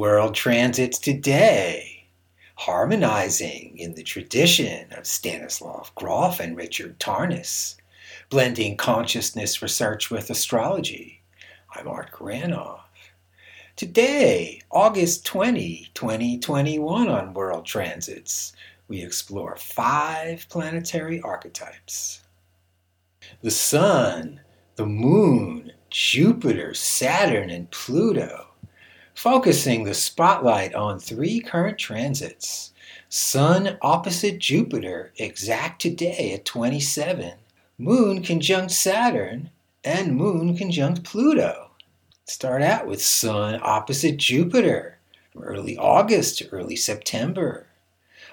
world transits today, harmonizing in the tradition of Stanislav Grof and Richard Tarnas, blending consciousness research with astrology. I'm Art Granoff. Today, August 20, 2021, on World Transits, we explore five planetary archetypes the Sun, the Moon, Jupiter, Saturn, and Pluto focusing the spotlight on three current transits Sun opposite Jupiter, exact today at 27, Moon conjunct Saturn, and Moon conjunct Pluto. Start out with Sun opposite Jupiter from early August to early September.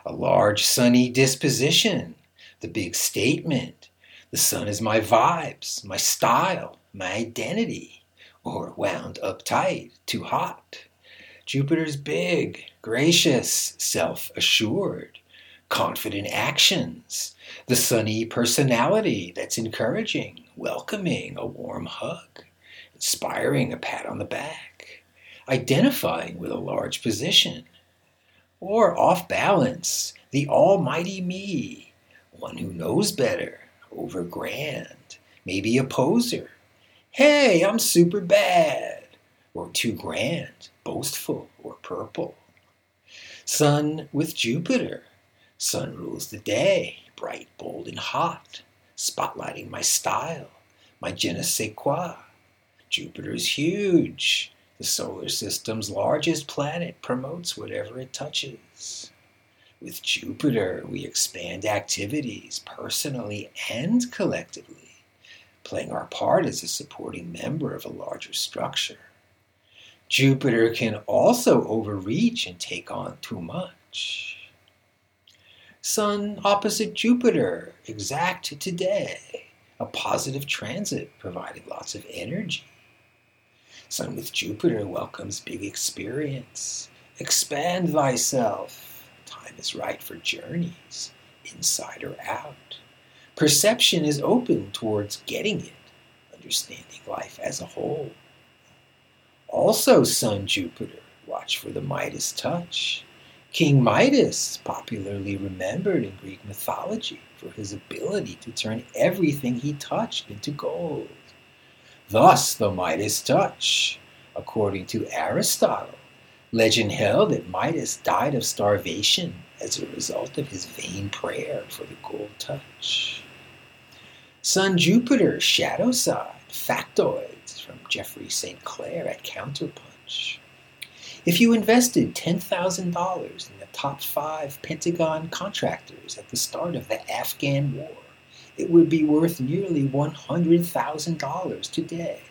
A large sunny disposition, the big statement. The sun is my vibes, my style, my identity or wound up tight, too hot. Jupiter's big, gracious, self assured, confident actions, the sunny personality that's encouraging, welcoming a warm hug, inspiring a pat on the back, identifying with a large position, or off balance, the almighty me, one who knows better, over grand, maybe a poser, Hey, I'm super bad. Or too grand, boastful, or purple. Sun with Jupiter. Sun rules the day, bright, bold, and hot, spotlighting my style, my je ne sais quoi. Jupiter's huge. The solar system's largest planet promotes whatever it touches. With Jupiter, we expand activities personally and collectively playing our part as a supporting member of a larger structure. Jupiter can also overreach and take on too much. Sun opposite Jupiter, exact today. A positive transit provided lots of energy. Sun with Jupiter welcomes big experience. Expand thyself. Time is right for journeys, inside or out. Perception is open towards getting it, understanding life as a whole. Also, Sun Jupiter, watch for the Midas touch. King Midas, popularly remembered in Greek mythology for his ability to turn everything he touched into gold. Thus, the Midas touch. According to Aristotle, legend held that Midas died of starvation as a result of his vain prayer for the gold touch. Sun Jupiter, Shadow Side, Factoids from Jeffrey St. Clair at Counterpunch. If you invested $10,000 in the top five Pentagon contractors at the start of the Afghan war, it would be worth nearly $100,000 today.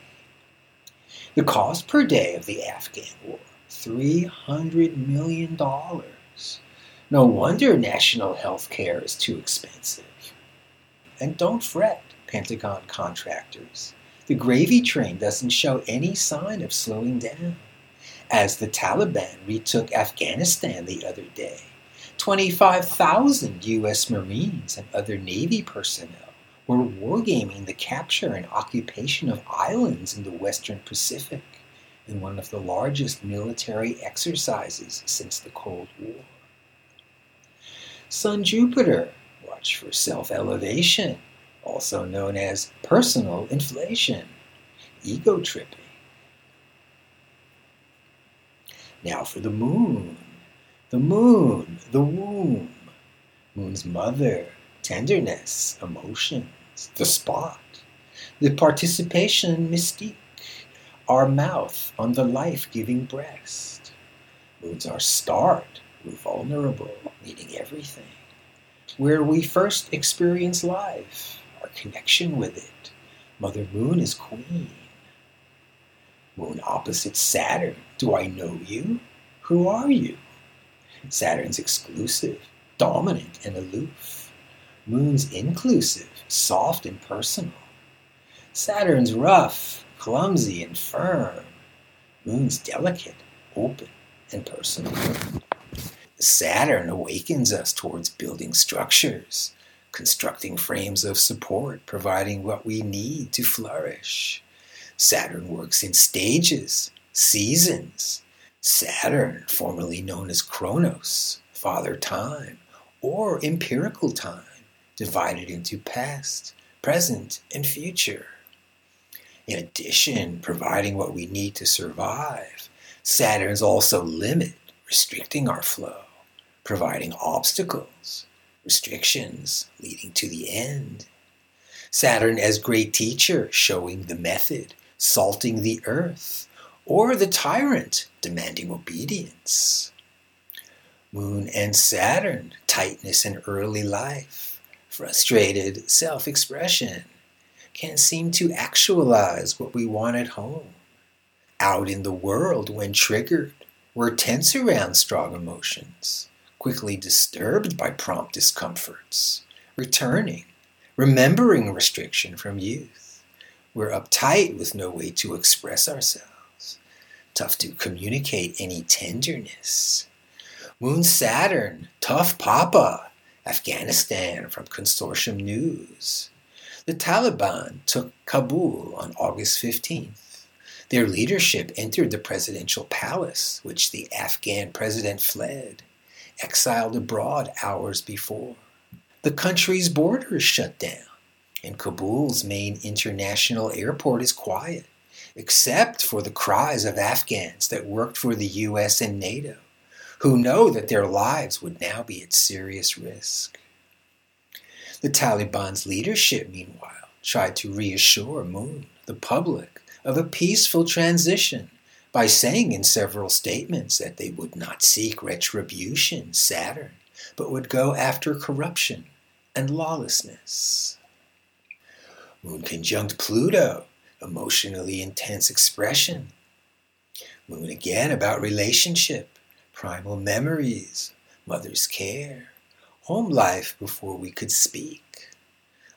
The cost per day of the Afghan war, $300 million. No wonder national health care is too expensive. And don't fret, Pentagon contractors. The gravy train doesn't show any sign of slowing down. As the Taliban retook Afghanistan the other day, 25,000 U.S. Marines and other Navy personnel were wargaming the capture and occupation of islands in the Western Pacific in one of the largest military exercises since the Cold War. Sun Jupiter, watch for self elevation also known as personal inflation, ego tripping. Now for the moon. The moon, the womb. Moon's mother, tenderness, emotions, the spot, the participation mystique, our mouth on the life giving breast. Moon's our start, we're vulnerable, needing everything. Where we first experience life, connection with it. Mother Moon is queen. Moon opposite Saturn. Do I know you? Who are you? Saturn's exclusive, dominant, and aloof. Moon's inclusive, soft, and personal. Saturn's rough, clumsy, and firm. Moon's delicate, open, and personal. Saturn awakens us towards building structures, constructing frames of support, providing what we need to flourish. Saturn works in stages, seasons. Saturn, formerly known as Kronos, Father Time, or empirical time, divided into past, present, and future. In addition, providing what we need to survive, Saturn's also limit, restricting our flow, providing obstacles, restrictions leading to the end. Saturn as great teacher, showing the method, salting the earth, or the tyrant, demanding obedience. Moon and Saturn, tightness in early life, frustrated self expression, can't seem to actualize what we want at home. Out in the world, when triggered, we're tense around strong emotions, quickly disturbed by prompt discomforts, returning, remembering restriction from youth. We're uptight with no way to express ourselves, tough to communicate any tenderness. Moon Saturn, tough papa, Afghanistan from Consortium News. The Taliban took Kabul on August 15th. Their leadership entered the presidential palace, which the Afghan president fled, exiled abroad hours before. The country's borders shut down, and Kabul's main international airport is quiet, except for the cries of Afghans that worked for the US and NATO, who know that their lives would now be at serious risk. The Taliban's leadership, meanwhile, tried to reassure Moon, the public, of a peaceful transition by saying in several statements that they would not seek retribution, Saturn, but would go after corruption and lawlessness. Moon conjunct Pluto, emotionally intense expression. Moon again about relationship, primal memories, mother's care home life before we could speak.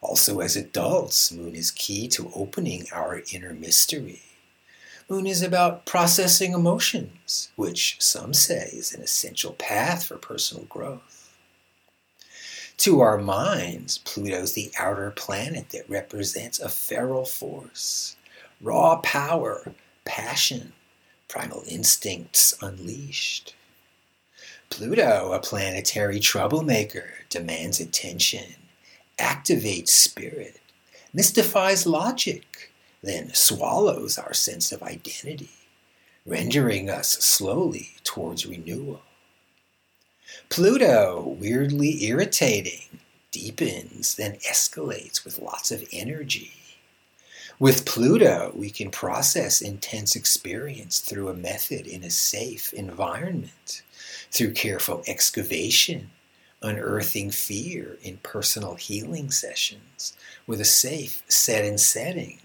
Also, as adults, Moon is key to opening our inner mystery. Moon is about processing emotions, which some say is an essential path for personal growth. To our minds, Pluto's the outer planet that represents a feral force, raw power, passion, primal instincts unleashed. Pluto, a planetary troublemaker, demands attention, activates spirit, mystifies logic, then swallows our sense of identity, rendering us slowly towards renewal. Pluto, weirdly irritating, deepens, then escalates with lots of energy. With Pluto, we can process intense experience through a method in a safe environment through careful excavation, unearthing fear in personal healing sessions with a safe set and setting,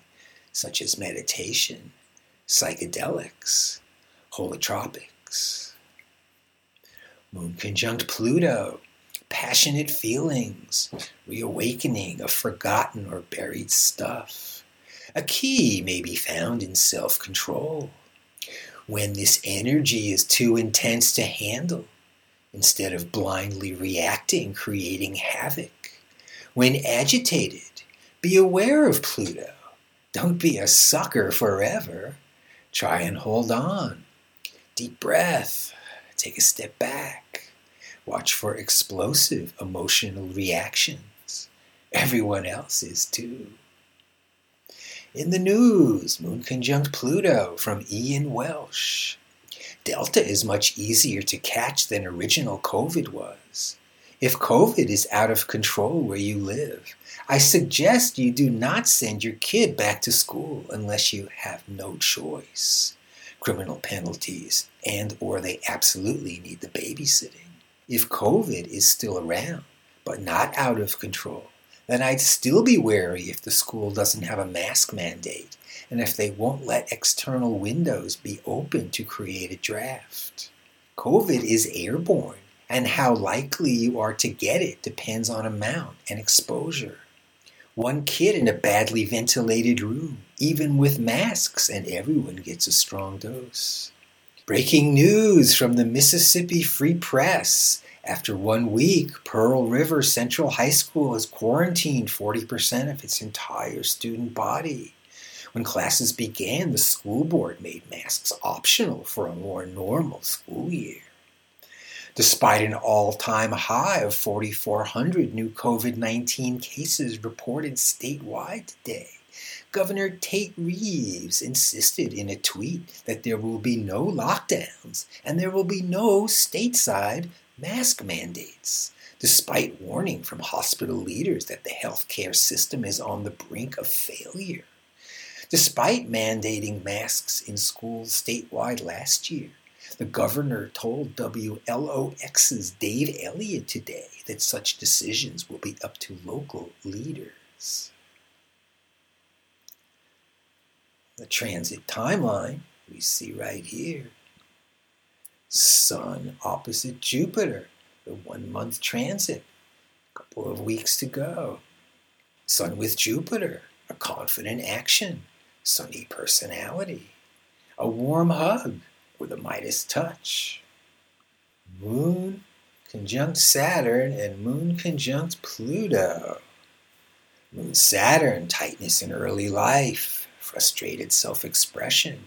such as meditation, psychedelics, holotropics. Moon conjunct Pluto, passionate feelings, reawakening of forgotten or buried stuff. A key may be found in self control when this energy is too intense to handle, instead of blindly reacting, creating havoc. When agitated, be aware of Pluto. Don't be a sucker forever. Try and hold on. Deep breath. Take a step back. Watch for explosive emotional reactions. Everyone else is too. In the news, Moon conjunct Pluto from Ian Welsh. Delta is much easier to catch than original COVID was. If COVID is out of control where you live, I suggest you do not send your kid back to school unless you have no choice. Criminal penalties and or they absolutely need the babysitting. If COVID is still around but not out of control, then I'd still be wary if the school doesn't have a mask mandate and if they won't let external windows be open to create a draft. COVID is airborne, and how likely you are to get it depends on amount and exposure. One kid in a badly ventilated room, even with masks, and everyone gets a strong dose. Breaking news from the Mississippi Free Press after one week, Pearl River Central High School has quarantined 40% of its entire student body. When classes began, the school board made masks optional for a more normal school year. Despite an all time high of 4,400 new COVID 19 cases reported statewide today, Governor Tate Reeves insisted in a tweet that there will be no lockdowns and there will be no stateside mask mandates, despite warning from hospital leaders that the healthcare system is on the brink of failure. Despite mandating masks in schools statewide last year, the governor told WLOX's Dave Elliott today that such decisions will be up to local leaders. The transit timeline we see right here Sun opposite Jupiter, the one month transit, a couple of weeks to go. Sun with Jupiter, a confident action, sunny personality, a warm hug with a Midas touch. Moon conjunct Saturn and Moon conjunct Pluto. Moon Saturn, tightness in early life, frustrated self expression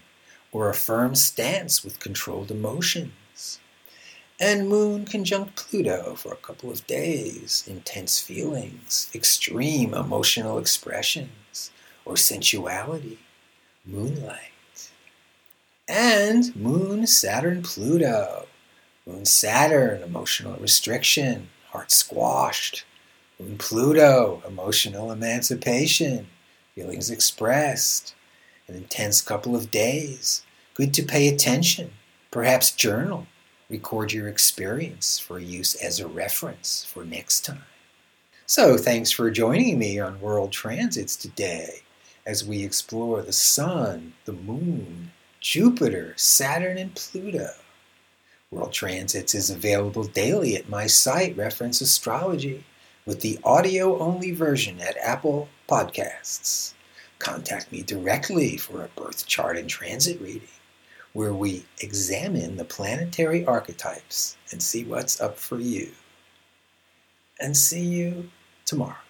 or a firm stance with controlled emotions. And Moon conjunct Pluto for a couple of days, intense feelings, extreme emotional expressions, or sensuality, moonlight. And Moon, Saturn, Pluto. Moon, Saturn, emotional restriction, heart squashed. Moon, Pluto, emotional emancipation, feelings expressed. An intense couple of days, Good to pay attention, perhaps journal, record your experience for use as a reference for next time. So, thanks for joining me on World Transits today as we explore the Sun, the Moon, Jupiter, Saturn, and Pluto. World Transits is available daily at my site, Reference Astrology, with the audio only version at Apple Podcasts. Contact me directly for a birth chart and transit reading where we examine the planetary archetypes and see what's up for you. And see you tomorrow.